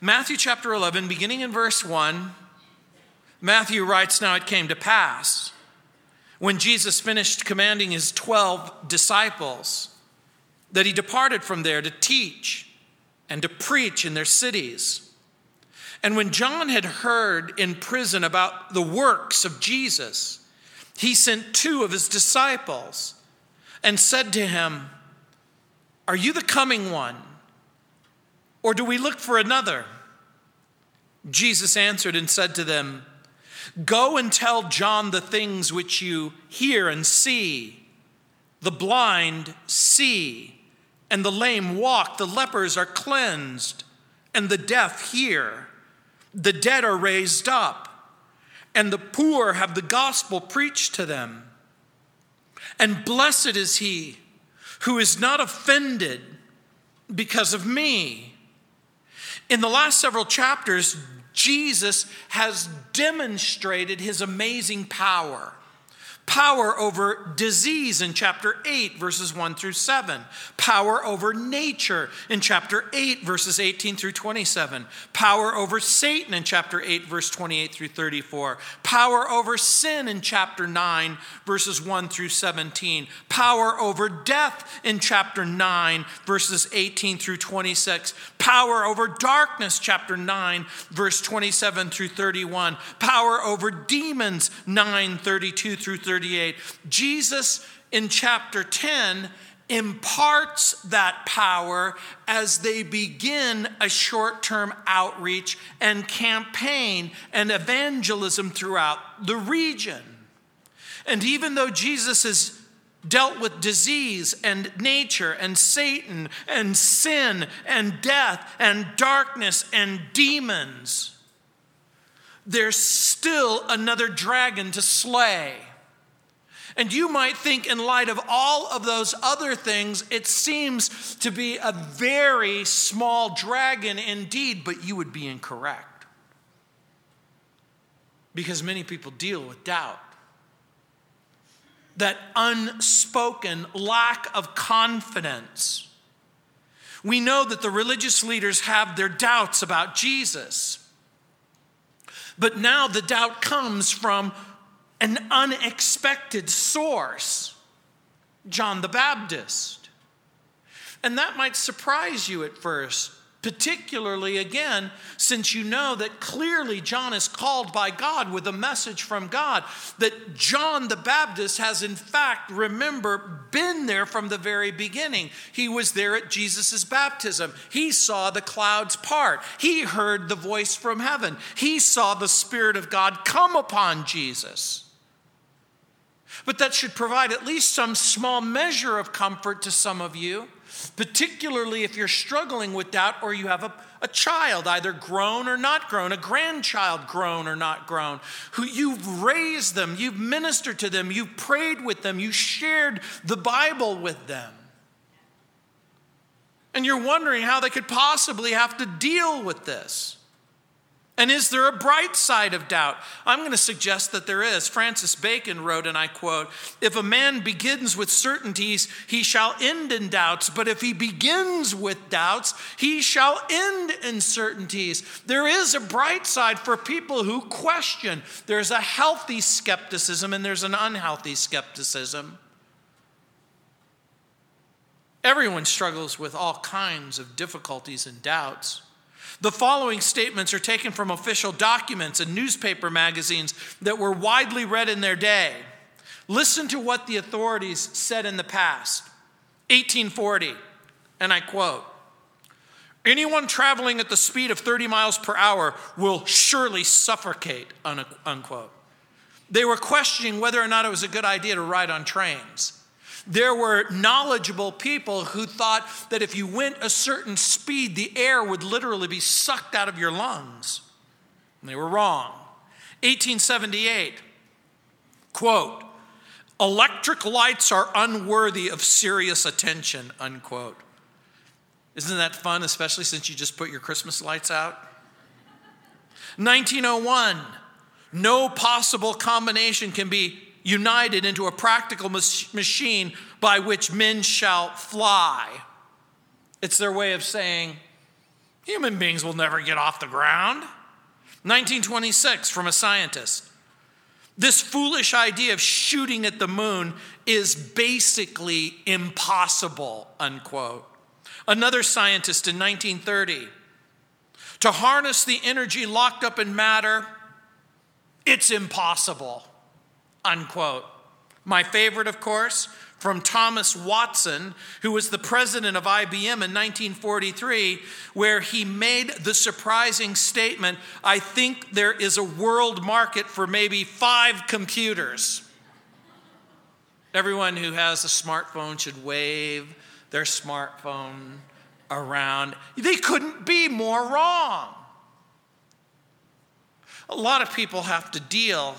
Matthew chapter 11, beginning in verse 1, Matthew writes Now it came to pass when Jesus finished commanding his 12 disciples that he departed from there to teach and to preach in their cities. And when John had heard in prison about the works of Jesus, he sent two of his disciples and said to him, Are you the coming one? Or do we look for another? Jesus answered and said to them, Go and tell John the things which you hear and see. The blind see, and the lame walk, the lepers are cleansed, and the deaf hear. The dead are raised up, and the poor have the gospel preached to them. And blessed is he who is not offended because of me. In the last several chapters, Jesus has demonstrated his amazing power power over disease in chapter 8, verses 1 through 7, power over nature in chapter 8, verses 18 through 27, power over Satan in chapter 8, verse 28 through 34, power over sin in chapter 9, verses 1 through 17, power over death in chapter 9, verses 18 through 26, power over darkness, chapter 9, verse 27 through 31, power over demons, 9, 32 through 32. 38, Jesus in chapter 10 imparts that power as they begin a short term outreach and campaign and evangelism throughout the region. And even though Jesus has dealt with disease and nature and Satan and sin and death and darkness and demons, there's still another dragon to slay. And you might think, in light of all of those other things, it seems to be a very small dragon indeed, but you would be incorrect. Because many people deal with doubt. That unspoken lack of confidence. We know that the religious leaders have their doubts about Jesus. But now the doubt comes from an unexpected source John the Baptist. And that might surprise you at first, particularly again, since you know that clearly John is called by God with a message from God, that John the Baptist has, in fact, remember, been there from the very beginning. He was there at Jesus' baptism. He saw the clouds part, he heard the voice from heaven, he saw the Spirit of God come upon Jesus. But that should provide at least some small measure of comfort to some of you, particularly if you're struggling with doubt or you have a, a child, either grown or not grown, a grandchild grown or not grown, who you've raised them, you've ministered to them, you've prayed with them, you shared the Bible with them. And you're wondering how they could possibly have to deal with this. And is there a bright side of doubt? I'm going to suggest that there is. Francis Bacon wrote, and I quote If a man begins with certainties, he shall end in doubts. But if he begins with doubts, he shall end in certainties. There is a bright side for people who question. There's a healthy skepticism and there's an unhealthy skepticism. Everyone struggles with all kinds of difficulties and doubts. The following statements are taken from official documents and newspaper magazines that were widely read in their day. Listen to what the authorities said in the past. 1840, and I quote Anyone traveling at the speed of 30 miles per hour will surely suffocate, unquote. They were questioning whether or not it was a good idea to ride on trains. There were knowledgeable people who thought that if you went a certain speed, the air would literally be sucked out of your lungs. And they were wrong. 1878, quote, electric lights are unworthy of serious attention, unquote. Isn't that fun, especially since you just put your Christmas lights out? 1901, no possible combination can be united into a practical machine by which men shall fly. It's their way of saying Human beings will never get off the ground. 1926 from a scientist. This foolish idea of shooting at the moon is basically impossible, unquote. Another scientist in 1930. To harness the energy locked up in matter, it's impossible, unquote. My favorite, of course, from Thomas Watson, who was the president of IBM in 1943, where he made the surprising statement I think there is a world market for maybe five computers. Everyone who has a smartphone should wave their smartphone around. They couldn't be more wrong. A lot of people have to deal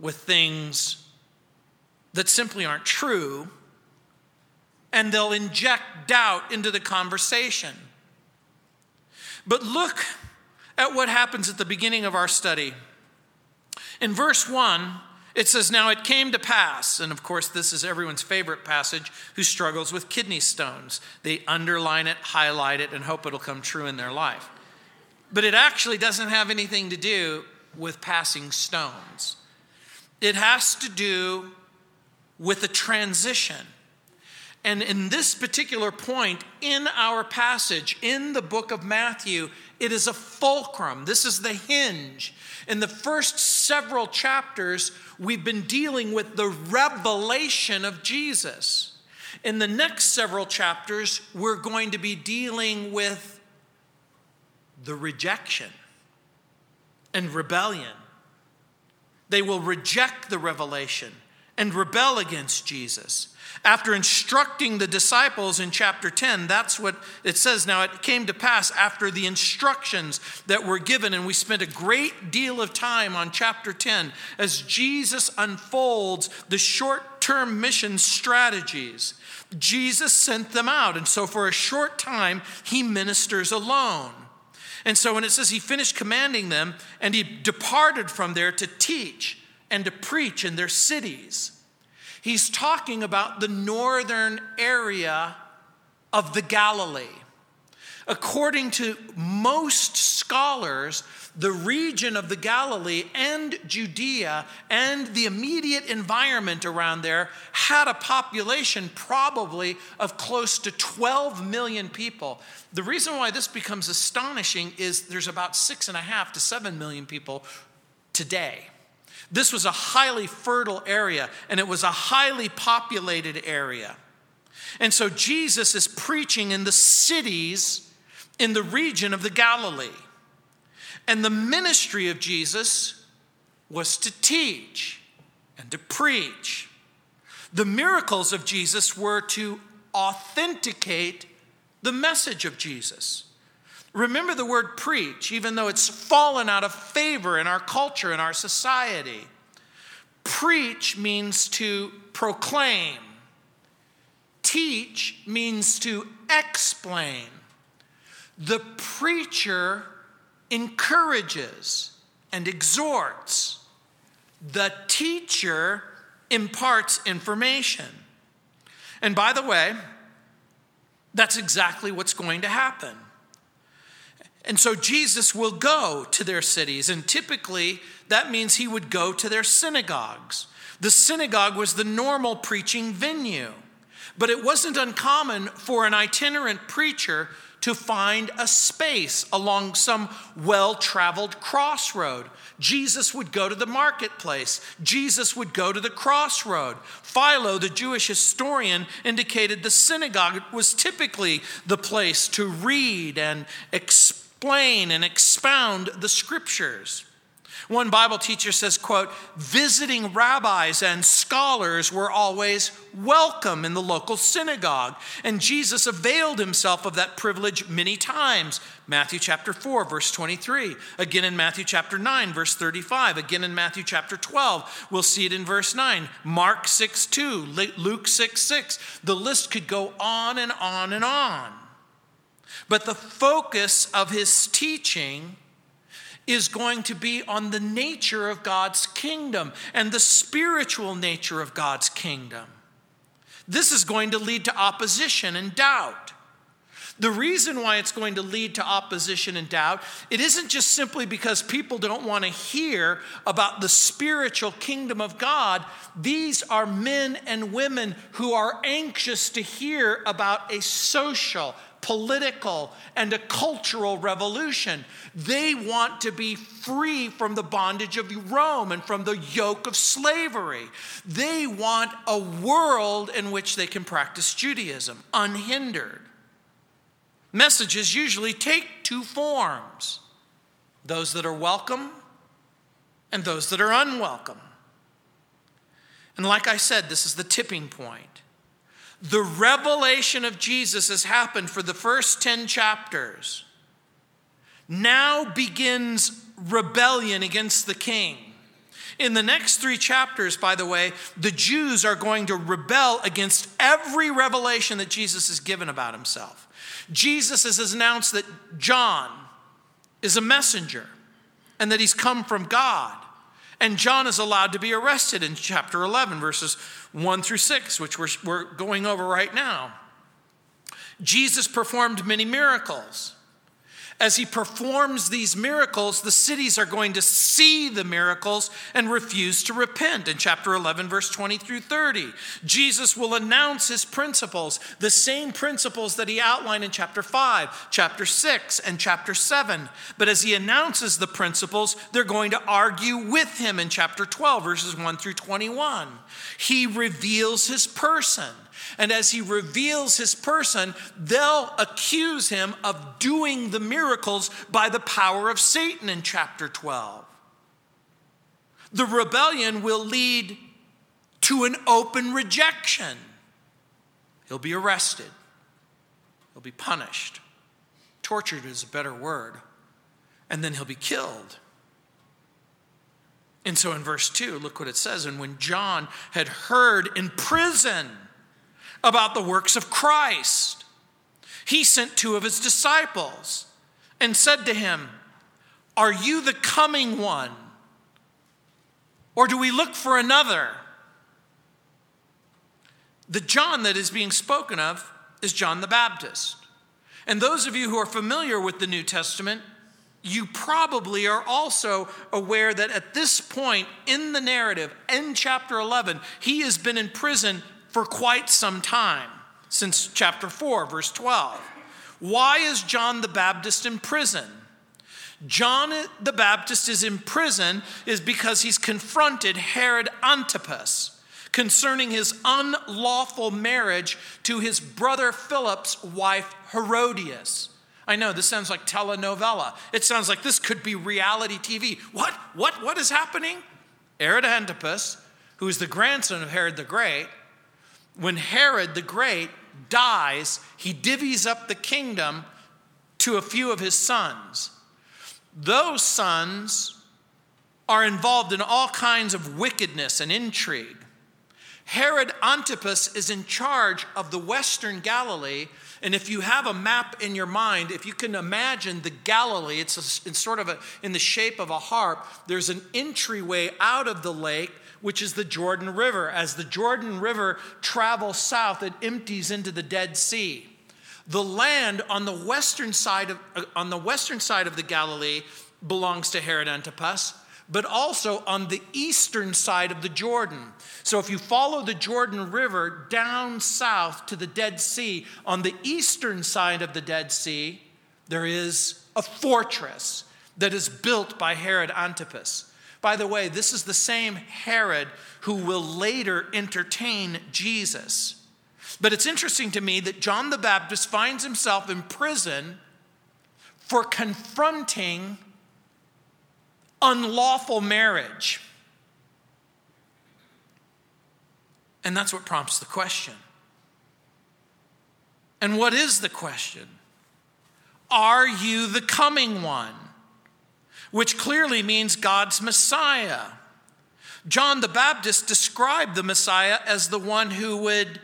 with things that simply aren't true and they'll inject doubt into the conversation. But look at what happens at the beginning of our study. In verse 1, it says, Now it came to pass, and of course, this is everyone's favorite passage who struggles with kidney stones. They underline it, highlight it, and hope it'll come true in their life. But it actually doesn't have anything to do with passing stones, it has to do with a transition. And in this particular point in our passage, in the book of Matthew, it is a fulcrum. This is the hinge. In the first several chapters, we've been dealing with the revelation of Jesus. In the next several chapters, we're going to be dealing with the rejection and rebellion. They will reject the revelation and rebel against Jesus. After instructing the disciples in chapter 10, that's what it says. Now, it came to pass after the instructions that were given, and we spent a great deal of time on chapter 10 as Jesus unfolds the short term mission strategies. Jesus sent them out, and so for a short time, he ministers alone. And so when it says he finished commanding them and he departed from there to teach and to preach in their cities, He's talking about the northern area of the Galilee. According to most scholars, the region of the Galilee and Judea and the immediate environment around there had a population probably of close to 12 million people. The reason why this becomes astonishing is there's about six and a half to seven million people today. This was a highly fertile area and it was a highly populated area. And so Jesus is preaching in the cities in the region of the Galilee. And the ministry of Jesus was to teach and to preach. The miracles of Jesus were to authenticate the message of Jesus. Remember the word preach, even though it's fallen out of favor in our culture, in our society. Preach means to proclaim, teach means to explain. The preacher encourages and exhorts, the teacher imparts information. And by the way, that's exactly what's going to happen. And so Jesus will go to their cities, and typically that means he would go to their synagogues. The synagogue was the normal preaching venue, but it wasn't uncommon for an itinerant preacher to find a space along some well traveled crossroad. Jesus would go to the marketplace. Jesus would go to the crossroad. Philo, the Jewish historian, indicated the synagogue was typically the place to read and explain and expound the scriptures. One Bible teacher says, quote, visiting rabbis and scholars were always welcome in the local synagogue. And Jesus availed himself of that privilege many times. Matthew chapter 4, verse 23. Again in Matthew chapter 9, verse 35. Again in Matthew chapter 12. We'll see it in verse 9. Mark 6, 2. Luke 6, 6. The list could go on and on and on. But the focus of his teaching is going to be on the nature of God's kingdom and the spiritual nature of God's kingdom. This is going to lead to opposition and doubt. The reason why it's going to lead to opposition and doubt, it isn't just simply because people don't want to hear about the spiritual kingdom of God. These are men and women who are anxious to hear about a social, political, and a cultural revolution. They want to be free from the bondage of Rome and from the yoke of slavery. They want a world in which they can practice Judaism unhindered. Messages usually take two forms those that are welcome and those that are unwelcome. And like I said, this is the tipping point. The revelation of Jesus has happened for the first 10 chapters. Now begins rebellion against the king. In the next three chapters, by the way, the Jews are going to rebel against every revelation that Jesus has given about himself. Jesus has announced that John is a messenger and that he's come from God. And John is allowed to be arrested in chapter 11, verses 1 through 6, which we're, we're going over right now. Jesus performed many miracles as he performs these miracles, the cities are going to see the miracles and refuse to repent. In chapter 11, verse 20 through 30, Jesus will announce his principles, the same principles that he outlined in chapter 5, chapter 6, and chapter 7. But as he announces the principles, they're going to argue with him in chapter 12, verses 1 through 21. He reveals his person. And as he reveals his person, they'll accuse him of doing the miracles by the power of Satan in chapter 12. The rebellion will lead to an open rejection. He'll be arrested, he'll be punished. Tortured is a better word. And then he'll be killed. And so in verse 2, look what it says. And when John had heard in prison, about the works of Christ. He sent two of his disciples and said to him, Are you the coming one? Or do we look for another? The John that is being spoken of is John the Baptist. And those of you who are familiar with the New Testament, you probably are also aware that at this point in the narrative, in chapter 11, he has been in prison for quite some time, since chapter 4, verse 12. Why is John the Baptist in prison? John the Baptist is in prison is because he's confronted Herod Antipas concerning his unlawful marriage to his brother Philip's wife Herodias. I know this sounds like telenovela. It sounds like this could be reality TV. What? What? What is happening? Herod Antipas, who is the grandson of Herod the Great, when Herod the Great dies, he divvies up the kingdom to a few of his sons. Those sons are involved in all kinds of wickedness and intrigue. Herod Antipas is in charge of the western Galilee. And if you have a map in your mind, if you can imagine the Galilee, it's, a, it's sort of a, in the shape of a harp. There's an entryway out of the lake which is the Jordan River. As the Jordan River travels south, it empties into the Dead Sea. The land on the western side of, uh, on the, western side of the Galilee belongs to Herod Antipas, but also on the eastern side of the Jordan. So if you follow the Jordan River down south to the Dead Sea, on the eastern side of the Dead Sea, there is a fortress that is built by Herod Antipas. By the way, this is the same Herod who will later entertain Jesus. But it's interesting to me that John the Baptist finds himself in prison for confronting unlawful marriage. And that's what prompts the question. And what is the question? Are you the coming one? Which clearly means God's Messiah. John the Baptist described the Messiah as the one who would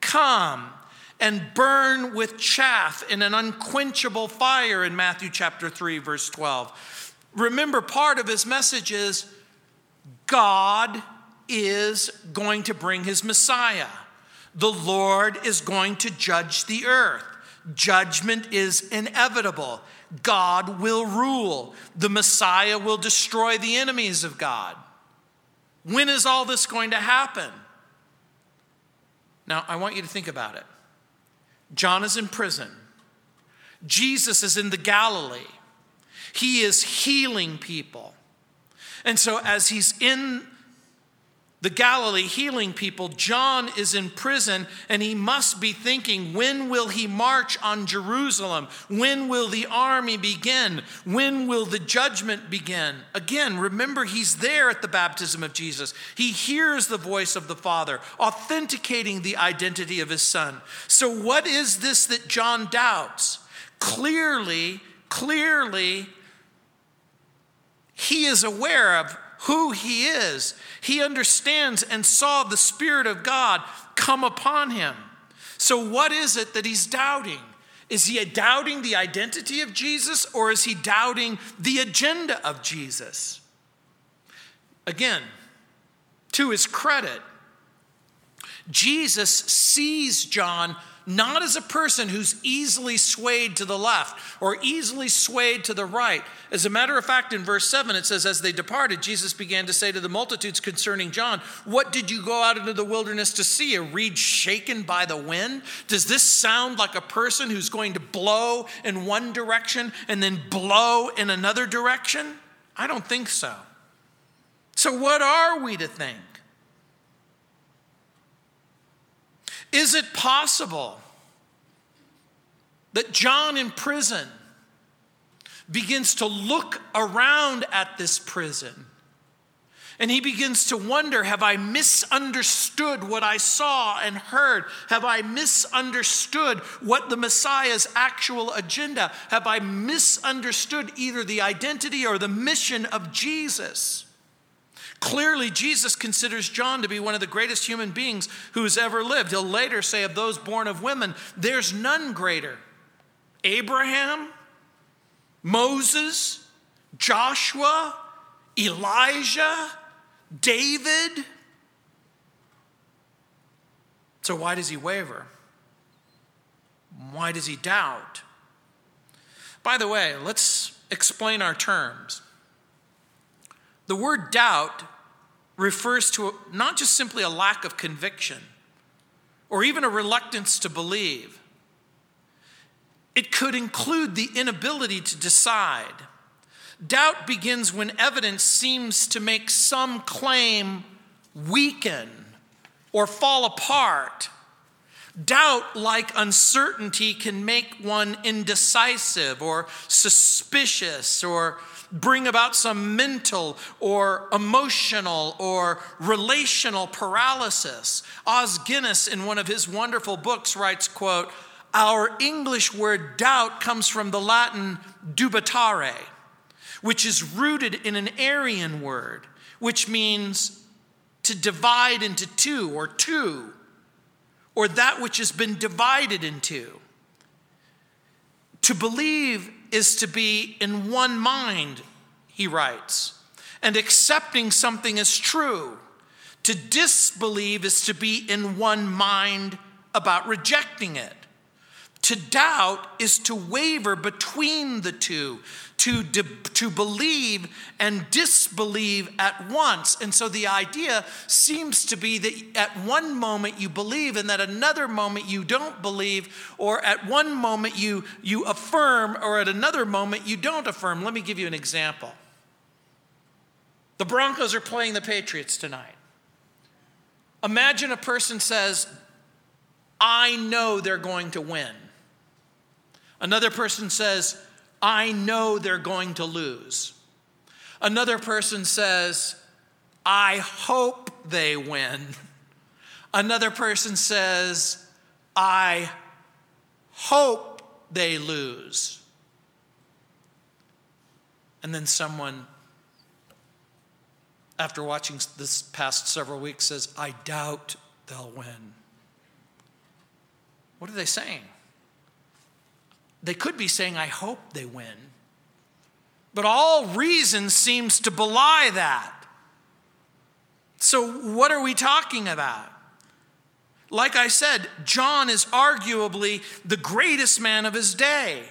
come and burn with chaff in an unquenchable fire in Matthew chapter 3 verse 12. Remember part of his message is God is going to bring his Messiah. The Lord is going to judge the earth. Judgment is inevitable. God will rule. The Messiah will destroy the enemies of God. When is all this going to happen? Now, I want you to think about it. John is in prison. Jesus is in the Galilee. He is healing people. And so, as he's in the Galilee healing people, John is in prison and he must be thinking, when will he march on Jerusalem? When will the army begin? When will the judgment begin? Again, remember, he's there at the baptism of Jesus. He hears the voice of the Father, authenticating the identity of his Son. So, what is this that John doubts? Clearly, clearly, he is aware of who he is. He understands and saw the Spirit of God come upon him. So, what is it that he's doubting? Is he doubting the identity of Jesus or is he doubting the agenda of Jesus? Again, to his credit, Jesus sees John not as a person who's easily swayed to the left or easily swayed to the right. As a matter of fact, in verse 7, it says, As they departed, Jesus began to say to the multitudes concerning John, What did you go out into the wilderness to see? A reed shaken by the wind? Does this sound like a person who's going to blow in one direction and then blow in another direction? I don't think so. So, what are we to think? Is it possible that John in prison begins to look around at this prison and he begins to wonder Have I misunderstood what I saw and heard? Have I misunderstood what the Messiah's actual agenda? Have I misunderstood either the identity or the mission of Jesus? Clearly, Jesus considers John to be one of the greatest human beings who's ever lived. He'll later say of those born of women, there's none greater. Abraham, Moses, Joshua, Elijah, David. So, why does he waver? Why does he doubt? By the way, let's explain our terms. The word doubt refers to not just simply a lack of conviction or even a reluctance to believe, it could include the inability to decide. Doubt begins when evidence seems to make some claim weaken or fall apart. Doubt, like uncertainty, can make one indecisive or suspicious or bring about some mental or emotional or relational paralysis. Os Guinness, in one of his wonderful books, writes, quote, our English word doubt comes from the Latin dubitare, which is rooted in an Aryan word, which means to divide into two or two, or that which has been divided into. To believe is to be in one mind, he writes, and accepting something as true. To disbelieve is to be in one mind about rejecting it. To doubt is to waver between the two, to, de- to believe and disbelieve at once. And so the idea seems to be that at one moment you believe and that another moment you don't believe, or at one moment you, you affirm, or at another moment you don't affirm. Let me give you an example. The Broncos are playing the Patriots tonight. Imagine a person says, I know they're going to win. Another person says, I know they're going to lose. Another person says, I hope they win. Another person says, I hope they lose. And then someone, after watching this past several weeks, says, I doubt they'll win. What are they saying? They could be saying, I hope they win. But all reason seems to belie that. So, what are we talking about? Like I said, John is arguably the greatest man of his day.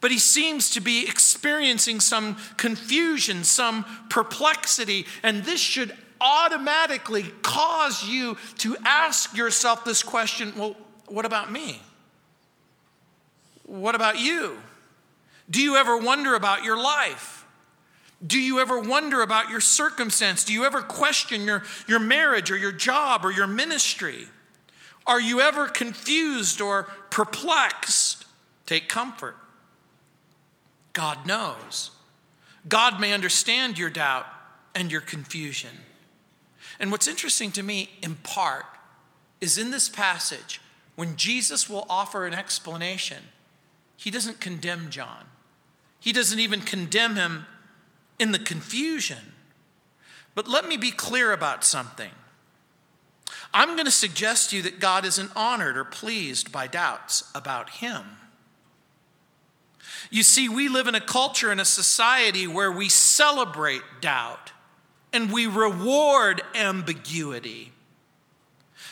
But he seems to be experiencing some confusion, some perplexity, and this should automatically cause you to ask yourself this question well, what about me? What about you? Do you ever wonder about your life? Do you ever wonder about your circumstance? Do you ever question your, your marriage or your job or your ministry? Are you ever confused or perplexed? Take comfort. God knows. God may understand your doubt and your confusion. And what's interesting to me, in part, is in this passage, when Jesus will offer an explanation, he doesn't condemn John. He doesn't even condemn him in the confusion. But let me be clear about something. I'm going to suggest to you that God isn't honored or pleased by doubts about him. You see, we live in a culture and a society where we celebrate doubt and we reward ambiguity.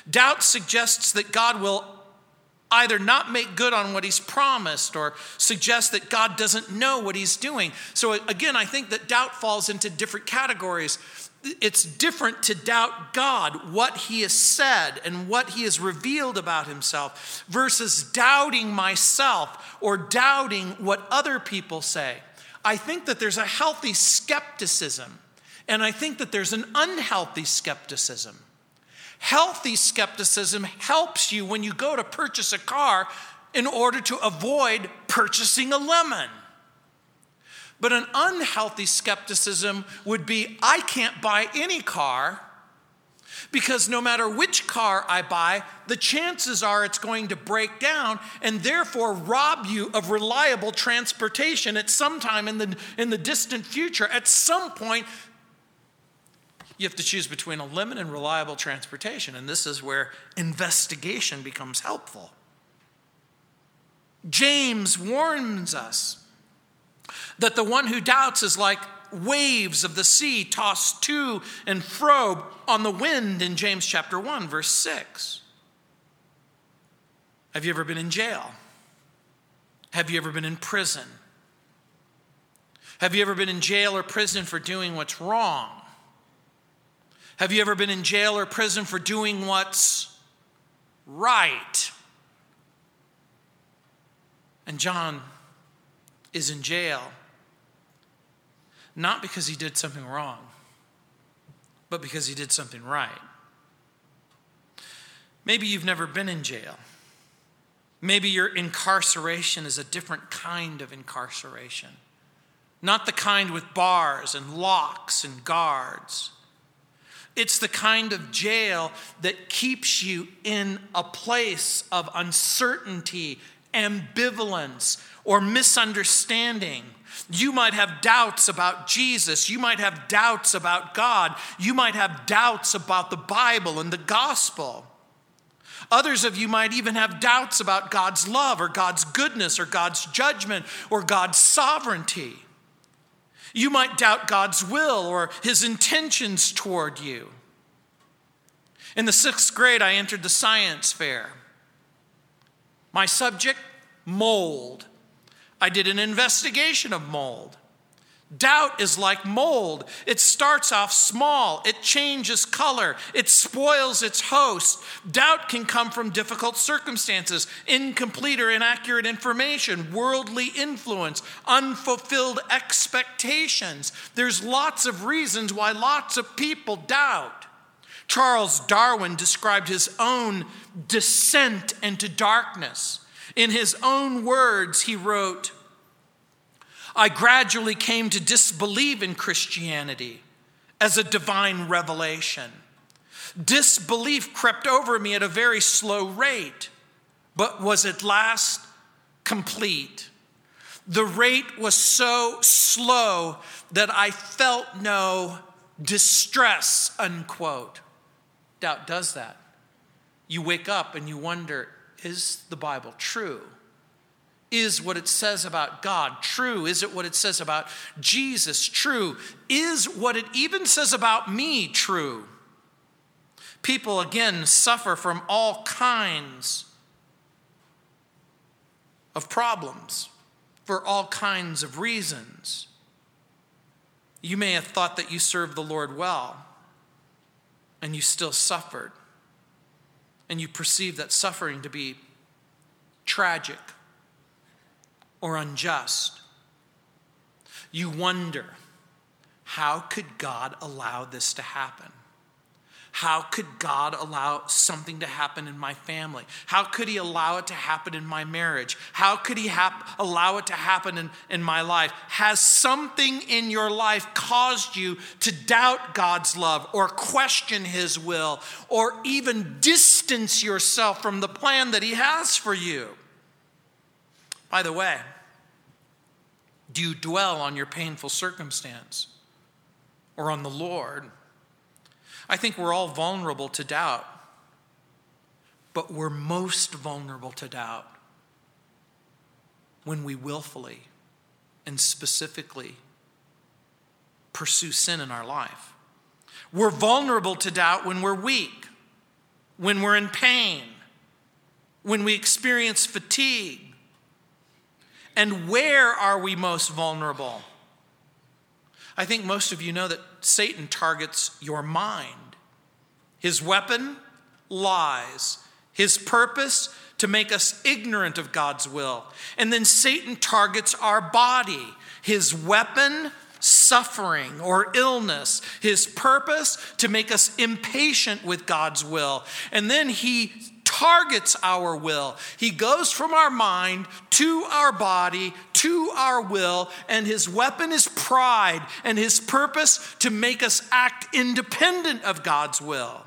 Doubt suggests that God will either not make good on what he's promised or suggest that God doesn't know what he's doing. So, again, I think that doubt falls into different categories. It's different to doubt God, what he has said and what he has revealed about himself, versus doubting myself or doubting what other people say. I think that there's a healthy skepticism, and I think that there's an unhealthy skepticism. Healthy skepticism helps you when you go to purchase a car in order to avoid purchasing a lemon. But an unhealthy skepticism would be I can't buy any car because no matter which car I buy, the chances are it's going to break down and therefore rob you of reliable transportation at some time in the, in the distant future. At some point, you have to choose between a limit and reliable transportation. And this is where investigation becomes helpful. James warns us that the one who doubts is like waves of the sea tossed to and fro on the wind in James chapter 1, verse 6. Have you ever been in jail? Have you ever been in prison? Have you ever been in jail or prison for doing what's wrong? Have you ever been in jail or prison for doing what's right? And John is in jail not because he did something wrong, but because he did something right. Maybe you've never been in jail. Maybe your incarceration is a different kind of incarceration, not the kind with bars and locks and guards. It's the kind of jail that keeps you in a place of uncertainty, ambivalence, or misunderstanding. You might have doubts about Jesus. You might have doubts about God. You might have doubts about the Bible and the gospel. Others of you might even have doubts about God's love or God's goodness or God's judgment or God's sovereignty. You might doubt God's will or his intentions toward you. In the sixth grade, I entered the science fair. My subject, mold. I did an investigation of mold. Doubt is like mold. It starts off small, it changes color, it spoils its host. Doubt can come from difficult circumstances, incomplete or inaccurate information, worldly influence, unfulfilled expectations. There's lots of reasons why lots of people doubt. Charles Darwin described his own descent into darkness. In his own words, he wrote, I gradually came to disbelieve in Christianity as a divine revelation. Disbelief crept over me at a very slow rate, but was at last complete. The rate was so slow that I felt no distress, unquote. Doubt does that. You wake up and you wonder is the Bible true? Is what it says about God true? Is it what it says about Jesus true? Is what it even says about me true? People, again, suffer from all kinds of problems for all kinds of reasons. You may have thought that you served the Lord well, and you still suffered. And you perceive that suffering to be tragic or unjust. You wonder, how could God allow this to happen? How could God allow something to happen in my family? How could He allow it to happen in my marriage? How could He hap- allow it to happen in, in my life? Has something in your life caused you to doubt God's love or question His will or even distance yourself from the plan that He has for you? By the way, do you dwell on your painful circumstance or on the Lord? I think we're all vulnerable to doubt, but we're most vulnerable to doubt when we willfully and specifically pursue sin in our life. We're vulnerable to doubt when we're weak, when we're in pain, when we experience fatigue. And where are we most vulnerable? I think most of you know that Satan targets your mind. His weapon, lies. His purpose, to make us ignorant of God's will. And then Satan targets our body. His weapon, suffering or illness. His purpose, to make us impatient with God's will. And then he targets our will. He goes from our mind to our body, to our will, and his weapon is pride, and his purpose to make us act independent of God's will.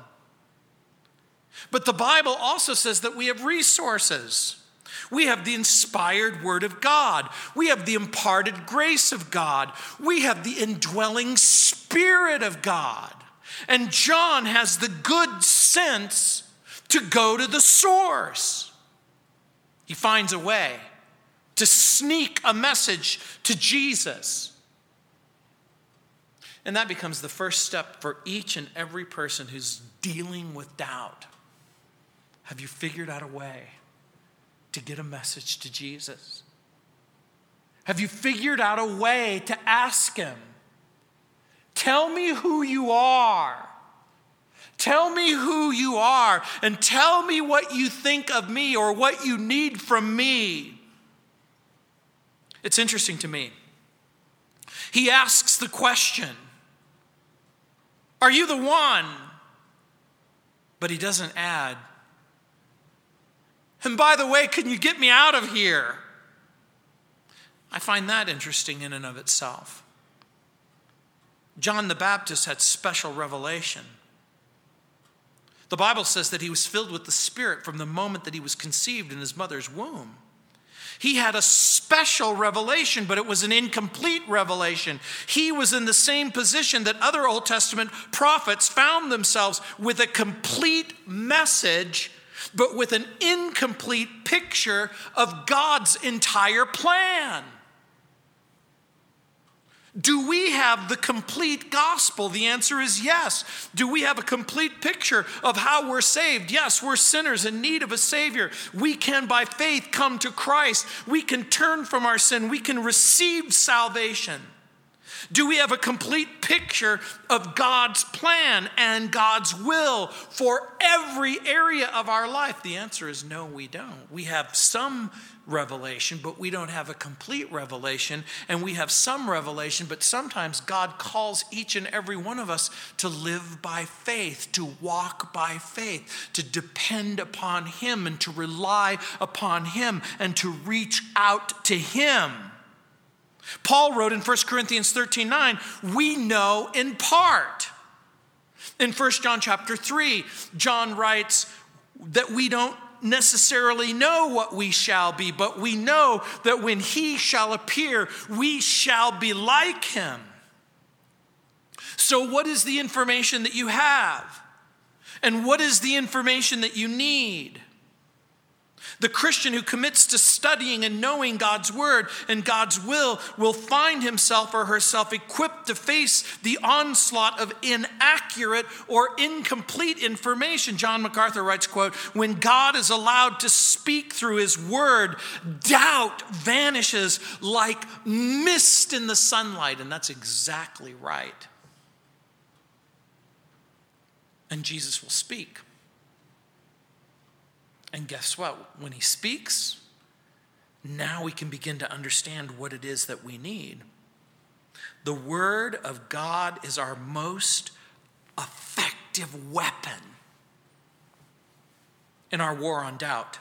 But the Bible also says that we have resources. We have the inspired word of God. We have the imparted grace of God. We have the indwelling spirit of God. And John has the good sense to go to the source. He finds a way to sneak a message to Jesus. And that becomes the first step for each and every person who's dealing with doubt. Have you figured out a way to get a message to Jesus? Have you figured out a way to ask Him, Tell me who you are? Tell me who you are and tell me what you think of me or what you need from me. It's interesting to me. He asks the question Are you the one? But he doesn't add, And by the way, can you get me out of here? I find that interesting in and of itself. John the Baptist had special revelation. The Bible says that he was filled with the Spirit from the moment that he was conceived in his mother's womb. He had a special revelation, but it was an incomplete revelation. He was in the same position that other Old Testament prophets found themselves with a complete message, but with an incomplete picture of God's entire plan. Do we have the complete gospel? The answer is yes. Do we have a complete picture of how we're saved? Yes, we're sinners in need of a Savior. We can, by faith, come to Christ. We can turn from our sin. We can receive salvation. Do we have a complete picture of God's plan and God's will for every area of our life? The answer is no, we don't. We have some revelation, but we don't have a complete revelation. And we have some revelation, but sometimes God calls each and every one of us to live by faith, to walk by faith, to depend upon Him and to rely upon Him and to reach out to Him. Paul wrote in 1 Corinthians 13 9, we know in part. In 1 John chapter 3, John writes that we don't necessarily know what we shall be, but we know that when he shall appear, we shall be like him. So, what is the information that you have? And what is the information that you need? The Christian who commits to studying and knowing God's word and God's will will find himself or herself equipped to face the onslaught of inaccurate or incomplete information. John MacArthur writes, quote, "When God is allowed to speak through his word, doubt vanishes like mist in the sunlight." And that's exactly right. And Jesus will speak. And guess what? When he speaks, now we can begin to understand what it is that we need. The Word of God is our most effective weapon in our war on doubt.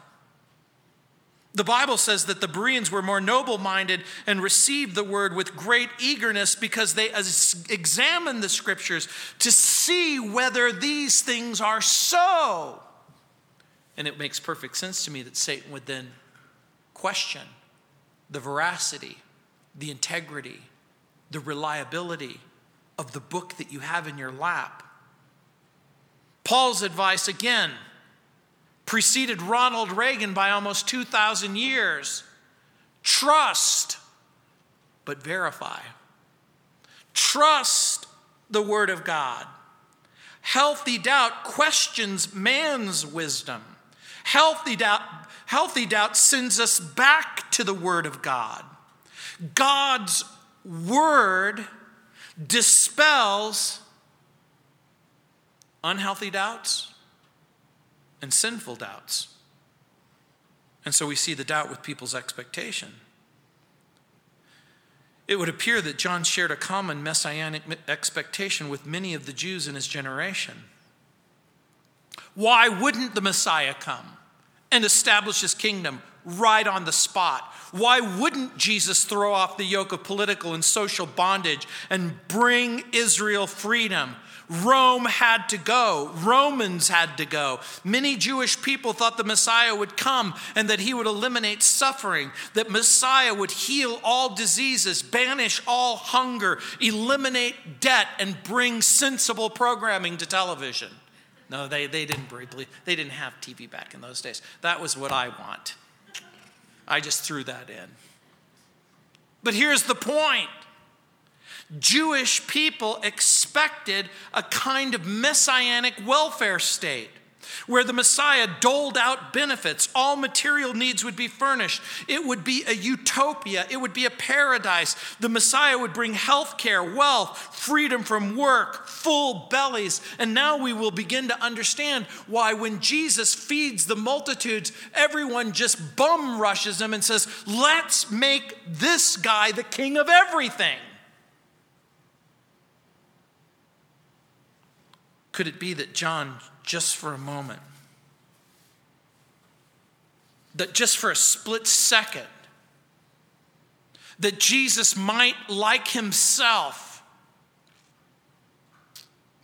The Bible says that the Bereans were more noble minded and received the word with great eagerness because they examined the scriptures to see whether these things are so. And it makes perfect sense to me that Satan would then question the veracity, the integrity, the reliability of the book that you have in your lap. Paul's advice, again, preceded Ronald Reagan by almost 2,000 years. Trust, but verify. Trust the Word of God. Healthy doubt questions man's wisdom. Healthy doubt, healthy doubt sends us back to the Word of God. God's Word dispels unhealthy doubts and sinful doubts. And so we see the doubt with people's expectation. It would appear that John shared a common messianic expectation with many of the Jews in his generation. Why wouldn't the Messiah come and establish his kingdom right on the spot? Why wouldn't Jesus throw off the yoke of political and social bondage and bring Israel freedom? Rome had to go. Romans had to go. Many Jewish people thought the Messiah would come and that he would eliminate suffering, that Messiah would heal all diseases, banish all hunger, eliminate debt, and bring sensible programming to television. No, they, they, didn't believe, they didn't have TV back in those days. That was what I want. I just threw that in. But here's the point Jewish people expected a kind of messianic welfare state where the Messiah doled out benefits, all material needs would be furnished. It would be a utopia, it would be a paradise. The Messiah would bring health care, wealth, freedom from work, full bellies. And now we will begin to understand why when Jesus feeds the multitudes, everyone just bum rushes him and says, Let's make this guy the king of everything. Could it be that John, just for a moment, that just for a split second, that Jesus might, like himself,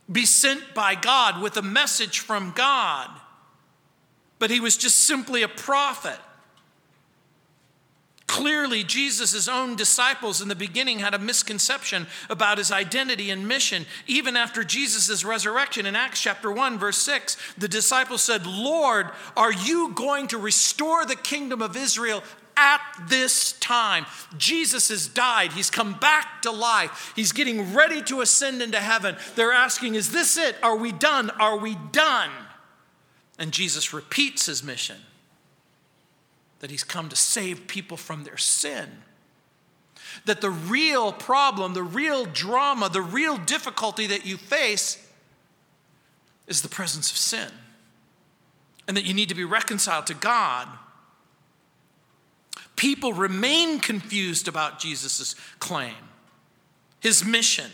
be sent by God with a message from God, but he was just simply a prophet? Clearly, Jesus' own disciples in the beginning had a misconception about his identity and mission. Even after Jesus' resurrection in Acts chapter 1, verse 6, the disciples said, Lord, are you going to restore the kingdom of Israel at this time. Jesus has died. He's come back to life. He's getting ready to ascend into heaven. They're asking, Is this it? Are we done? Are we done? And Jesus repeats his mission that he's come to save people from their sin. That the real problem, the real drama, the real difficulty that you face is the presence of sin. And that you need to be reconciled to God. People remain confused about Jesus' claim, his mission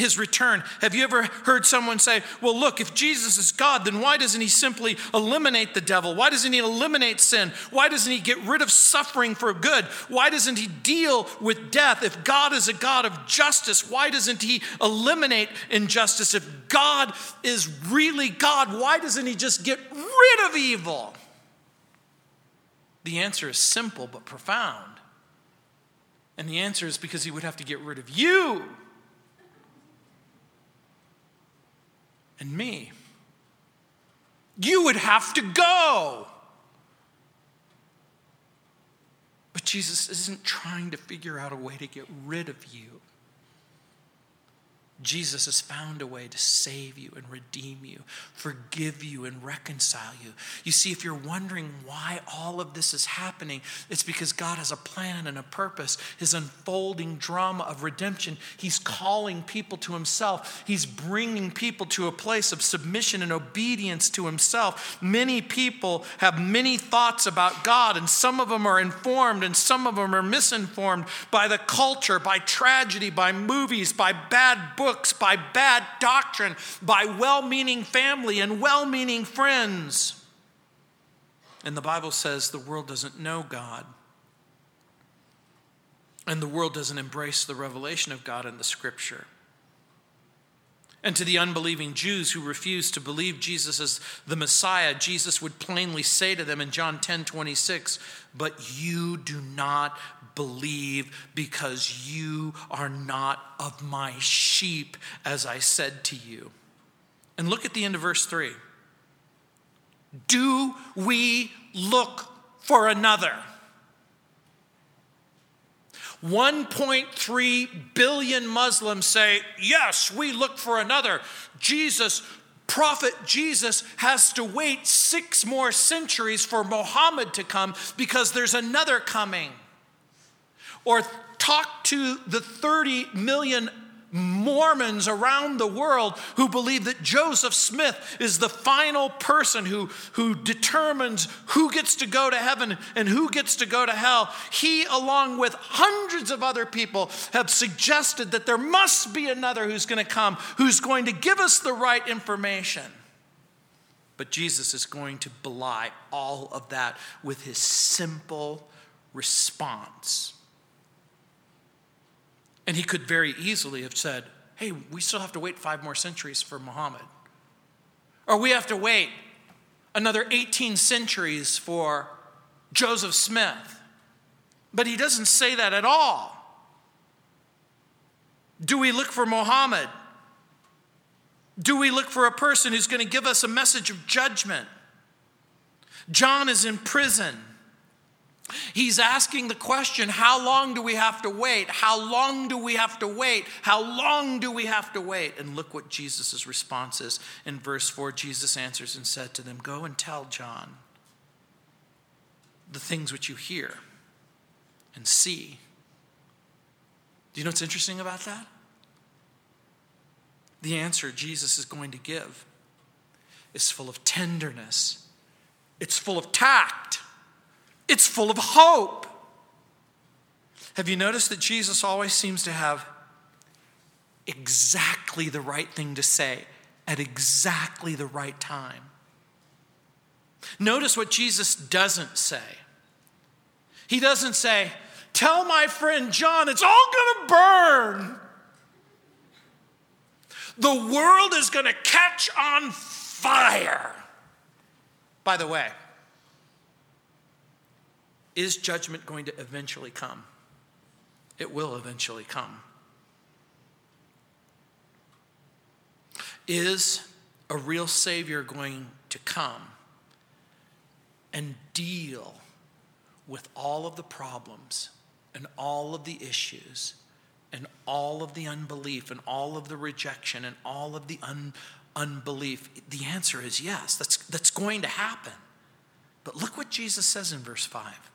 his return. Have you ever heard someone say, Well, look, if Jesus is God, then why doesn't he simply eliminate the devil? Why doesn't he eliminate sin? Why doesn't he get rid of suffering for good? Why doesn't he deal with death? If God is a God of justice, why doesn't he eliminate injustice? If God is really God, why doesn't he just get rid of evil? The answer is simple but profound. And the answer is because he would have to get rid of you. and me. You would have to go. But Jesus isn't trying to figure out a way to get rid of you. Jesus has found a way to save you and redeem you, forgive you and reconcile you. You see, if you're wondering why all of this is happening, it's because God has a plan and a purpose. His unfolding drama of redemption, He's calling people to Himself. He's bringing people to a place of submission and obedience to Himself. Many people have many thoughts about God, and some of them are informed and some of them are misinformed by the culture, by tragedy, by movies, by bad books by bad doctrine, by well meaning family and well meaning friends. And the Bible says the world doesn't know God. And the world doesn't embrace the revelation of God in the scripture. And to the unbelieving Jews who refused to believe Jesus as the Messiah, Jesus would plainly say to them in John 10 26, But you do not believe because you are not of my sheep, as I said to you. And look at the end of verse 3. Do we look for another? 1.3 billion Muslims say, Yes, we look for another. Jesus, prophet Jesus, has to wait six more centuries for Muhammad to come because there's another coming. Or talk to the 30 million Mormons around the world who believe that Joseph Smith is the final person who, who determines who gets to go to heaven and who gets to go to hell. He, along with hundreds of other people, have suggested that there must be another who's going to come, who's going to give us the right information. But Jesus is going to belie all of that with his simple response and he could very easily have said, hey, we still have to wait five more centuries for Muhammad. Or we have to wait another 18 centuries for Joseph Smith. But he doesn't say that at all. Do we look for Muhammad? Do we look for a person who's going to give us a message of judgment? John is in prison. He's asking the question how long do we have to wait? How long do we have to wait? How long do we have to wait? And look what Jesus' response is. In verse 4, Jesus answers and said to them, Go and tell John the things which you hear and see. Do you know what's interesting about that? The answer Jesus is going to give is full of tenderness, it's full of tact. It's full of hope. Have you noticed that Jesus always seems to have exactly the right thing to say at exactly the right time? Notice what Jesus doesn't say. He doesn't say, Tell my friend John it's all going to burn. The world is going to catch on fire. By the way, is judgment going to eventually come? It will eventually come. Is a real Savior going to come and deal with all of the problems and all of the issues and all of the unbelief and all of the rejection and all of the un- unbelief? The answer is yes, that's, that's going to happen. But look what Jesus says in verse 5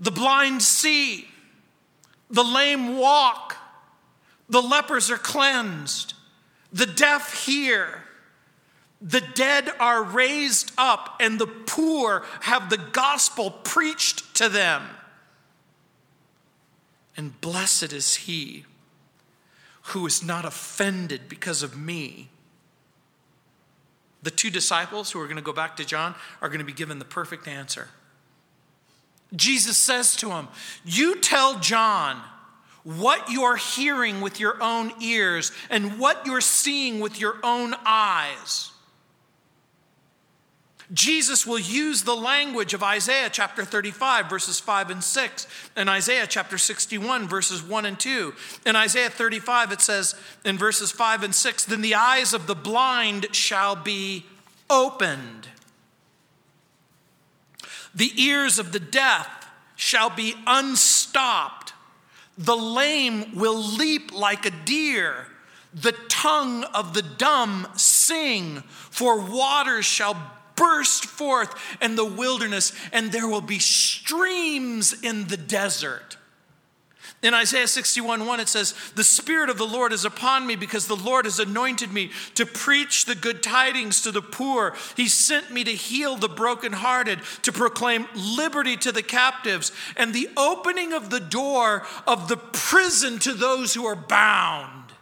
the blind see, the lame walk, the lepers are cleansed, the deaf hear, the dead are raised up, and the poor have the gospel preached to them. And blessed is he who is not offended because of me. The two disciples who are going to go back to John are going to be given the perfect answer. Jesus says to him, You tell John what you're hearing with your own ears and what you're seeing with your own eyes. Jesus will use the language of Isaiah chapter 35, verses 5 and 6, and Isaiah chapter 61, verses 1 and 2. In Isaiah 35, it says in verses 5 and 6, Then the eyes of the blind shall be opened the ears of the deaf shall be unstopped. The lame will leap like a deer. The tongue of the dumb sing, for waters shall burst forth in the wilderness, and there will be streams in the desert. In Isaiah 61 1, it says, The Spirit of the Lord is upon me because the Lord has anointed me to preach the good tidings to the poor. He sent me to heal the brokenhearted, to proclaim liberty to the captives, and the opening of the door of the prison to those who are bound.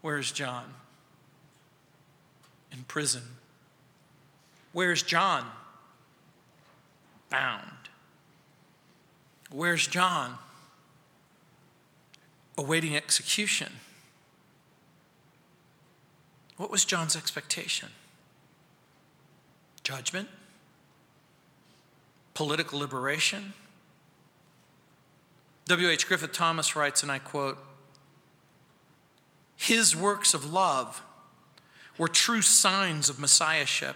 Where's John? In prison. Where's John? Bound. Where's John? Awaiting execution. What was John's expectation? Judgment? Political liberation? W.H. Griffith Thomas writes, and I quote His works of love were true signs of messiahship,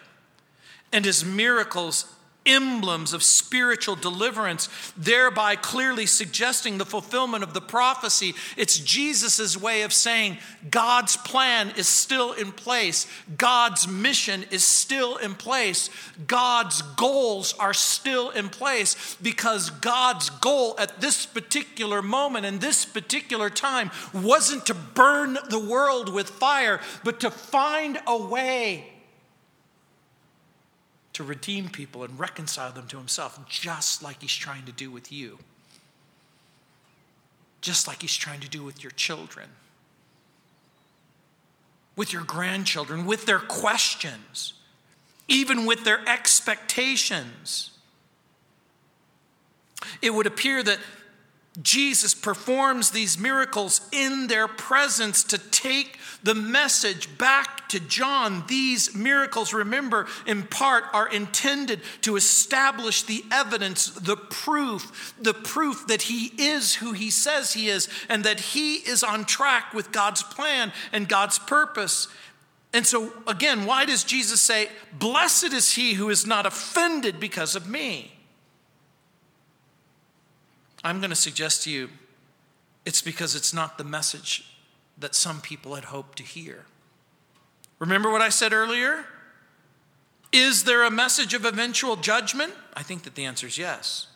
and his miracles emblems of spiritual deliverance, thereby clearly suggesting the fulfillment of the prophecy. It's Jesus' way of saying God's plan is still in place, God's mission is still in place, God's goals are still in place, because God's goal at this particular moment and this particular time wasn't to burn the world with fire, but to find a way to redeem people and reconcile them to himself, just like he's trying to do with you, just like he's trying to do with your children, with your grandchildren, with their questions, even with their expectations. It would appear that Jesus performs these miracles in their presence to take the message back to John. These miracles, remember, in part are intended to establish the evidence, the proof, the proof that he is who he says he is and that he is on track with God's plan and God's purpose. And so, again, why does Jesus say, Blessed is he who is not offended because of me? I'm going to suggest to you it's because it's not the message that some people had hoped to hear. Remember what I said earlier? Is there a message of eventual judgment? I think that the answer is yes.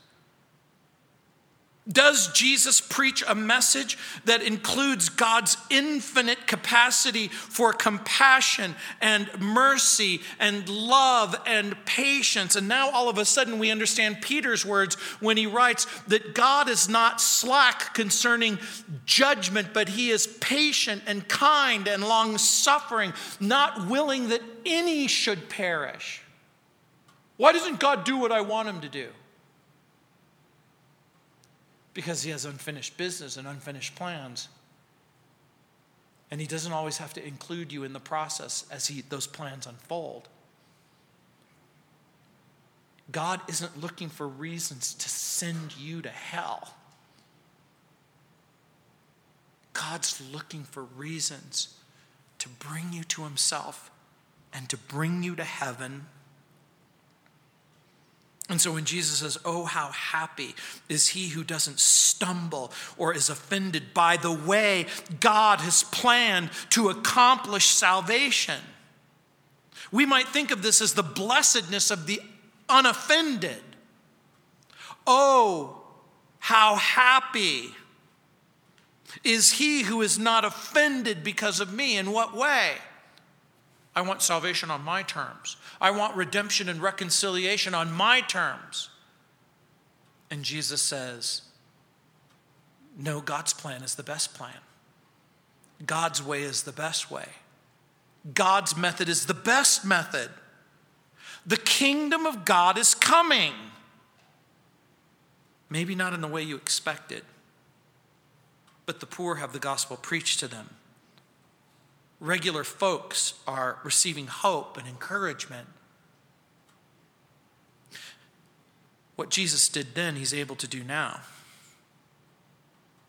Does Jesus preach a message that includes God's infinite capacity for compassion and mercy and love and patience? And now all of a sudden we understand Peter's words when he writes that God is not slack concerning judgment, but he is patient and kind and long suffering, not willing that any should perish. Why doesn't God do what I want him to do? Because he has unfinished business and unfinished plans. And he doesn't always have to include you in the process as he, those plans unfold. God isn't looking for reasons to send you to hell. God's looking for reasons to bring you to himself and to bring you to heaven and so when Jesus says, Oh, how happy is he who doesn't stumble or is offended by the way God has planned to accomplish salvation, we might think of this as the blessedness of the unoffended. Oh, how happy is he who is not offended because of me. In what way? I want salvation on my terms. I want redemption and reconciliation on my terms. And Jesus says, No, God's plan is the best plan. God's way is the best way. God's method is the best method. The kingdom of God is coming. Maybe not in the way you expected, but the poor have the gospel preached to them regular folks are receiving hope and encouragement. What Jesus did then, he's able to do now.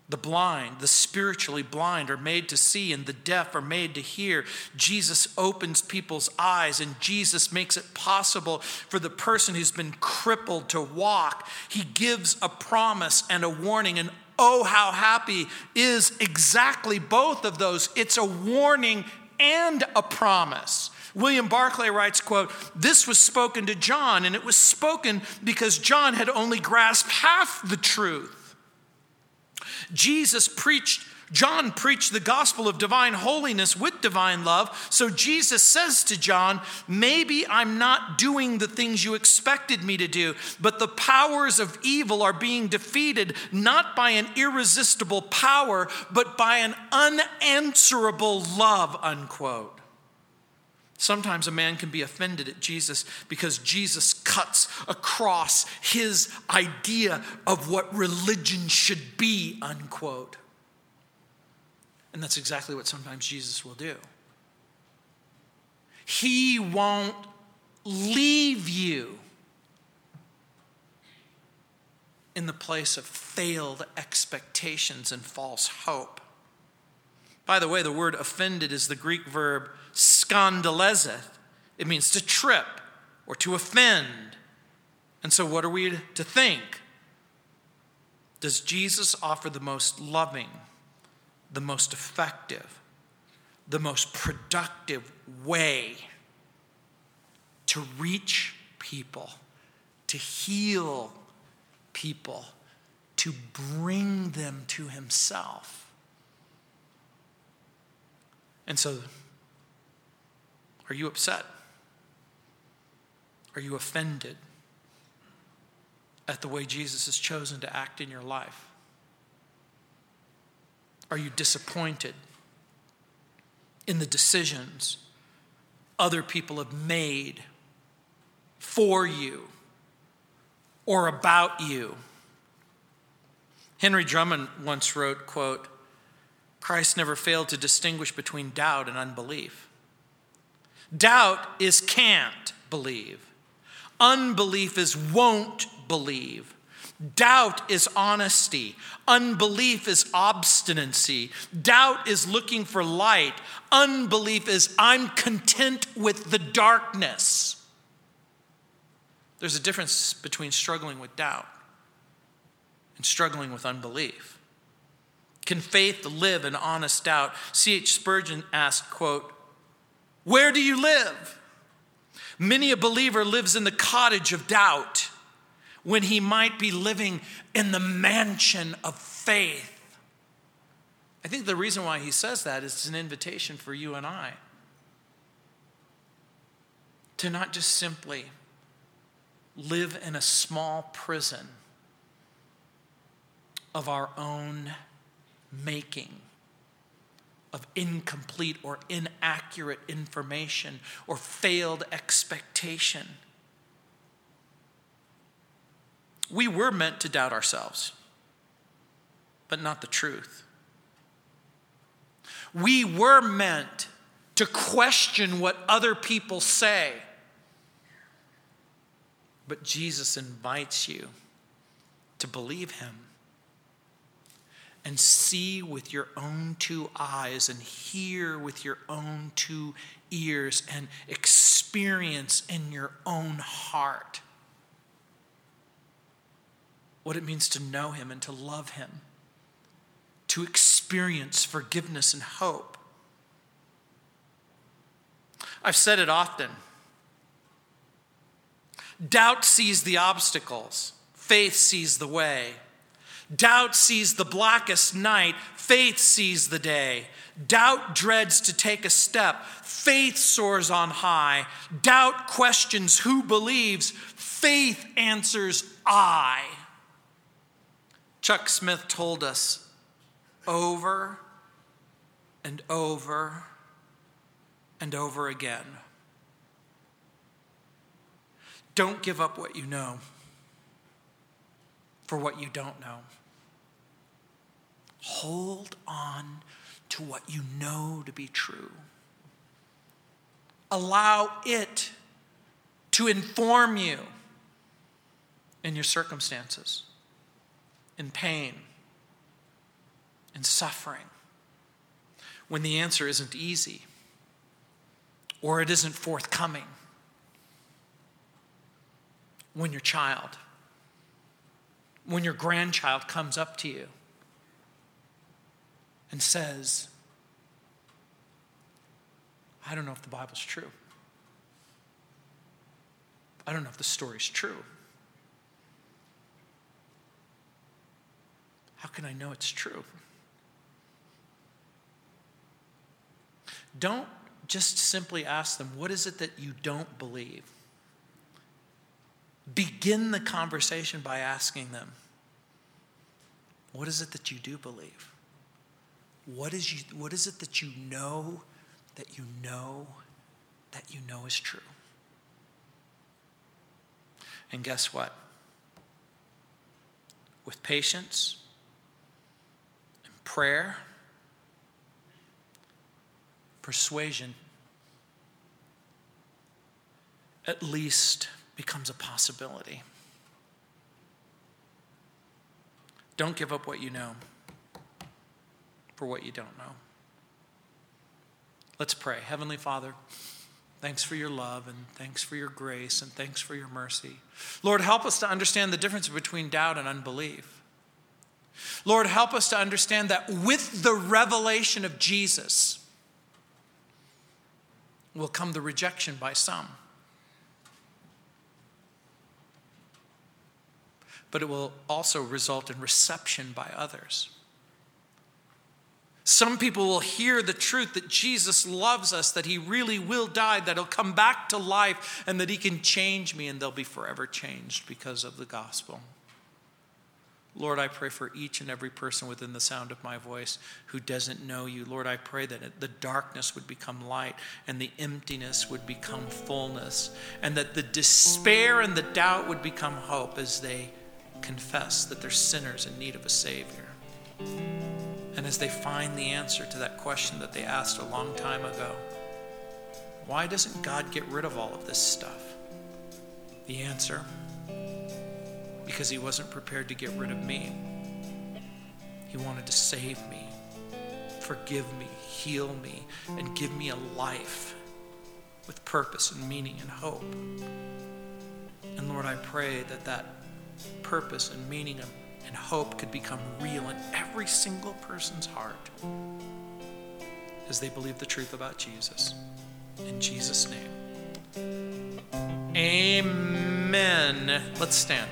The blind, the spiritually blind, are made to see, and the deaf are made to hear. Jesus opens people's eyes, and Jesus makes it possible for the person who's been crippled to walk. He gives a promise and a warning, and oh, how happy is exactly both of those. It's a warning and a promise. William Barclay writes, quote, This was spoken to John, and it was spoken because John had only grasped half the truth. Jesus preached John preached the gospel of divine holiness with divine love. So Jesus says to John, Maybe I'm not doing the things you expected me to do, but the powers of evil are being defeated not by an irresistible power, but by an unanswerable love, unquote. Sometimes a man can be offended at Jesus because Jesus cuts across his idea of what religion should be, unquote. And that's exactly what sometimes Jesus will do. He won't leave you in the place of failed expectations and false hope. By the way, the word offended is the Greek verb skandalezeth. It means to trip or to offend. And so, what are we to think? Does Jesus offer the most loving, the most effective, the most productive way to reach people, to heal people, to bring them to Himself. And so, are you upset? Are you offended at the way Jesus has chosen to act in your life? Are you disappointed in the decisions other people have made for you or about you? Henry Drummond once wrote, quote, Christ never failed to distinguish between doubt and unbelief. Doubt is can't believe. Unbelief is won't believe. Doubt is honesty. Unbelief is obstinacy. Doubt is looking for light. Unbelief is I'm content with the darkness. There's a difference between struggling with doubt and struggling with unbelief. Can faith live in honest doubt? C.H. Spurgeon asked, quote, Where do you live? Many a believer lives in the cottage of doubt when he might be living in the mansion of faith. I think the reason why he says that is it's an invitation for you and I to not just simply live in a small prison of our own making, of incomplete or inaccurate information or failed expectation We were meant to doubt ourselves, but not the truth. We were meant to question what other people say. But Jesus invites you to believe him and see with your own two eyes and hear with your own two ears and experience in your own heart what it means to know Him and to love Him, to experience forgiveness and hope. I've said it often. Doubt sees the obstacles, faith sees the way. Doubt sees the blackest night, faith sees the day. Doubt dreads to take a step, faith soars on high. Doubt questions who believes, faith answers I. Chuck Smith told us over and over and over again don't give up what you know for what you don't know. Hold on to what you know to be true. Allow it to inform you in your circumstances in pain, and suffering when the answer isn't easy or it isn't forthcoming. When your child, when your grandchild comes up to you and says, I don't know if the Bible's true. I don't know if the story's true. How can I know it's true? Don't just simply ask them, What is it that you don't believe? Begin the conversation by asking them, What is it that you do believe? What is, you, what is it that you know that you know that you know is true? And guess what? With patience prayer, persuasion at least becomes a possibility. Don't give up what you know for what you don't know. Let's pray. Heavenly Father, thanks for your love and thanks for your grace and thanks for your mercy. Lord, help us to understand the difference between doubt and unbelief. Lord, help us to understand that with the revelation of Jesus will come the rejection by some. But it will also result in reception by others. Some people will hear the truth that Jesus loves us, that he really will die, that he'll come back to life, and that he can change me, and they'll be forever changed because of the gospel. Lord, I pray for each and every person within the sound of my voice who doesn't know you. Lord, I pray that the darkness would become light and the emptiness would become fullness, and that the despair and the doubt would become hope as they confess that they're sinners in need of a Savior. And as they find the answer to that question that they asked a long time ago why doesn't God get rid of all of this stuff? The answer because He wasn't prepared to get rid of me. He wanted to save me, forgive me, heal me, and give me a life with purpose and meaning and hope. And Lord, I pray that that purpose and meaning and hope could become real in every single person's heart as they believe the truth about Jesus. In Jesus' name. Amen. Let's stand.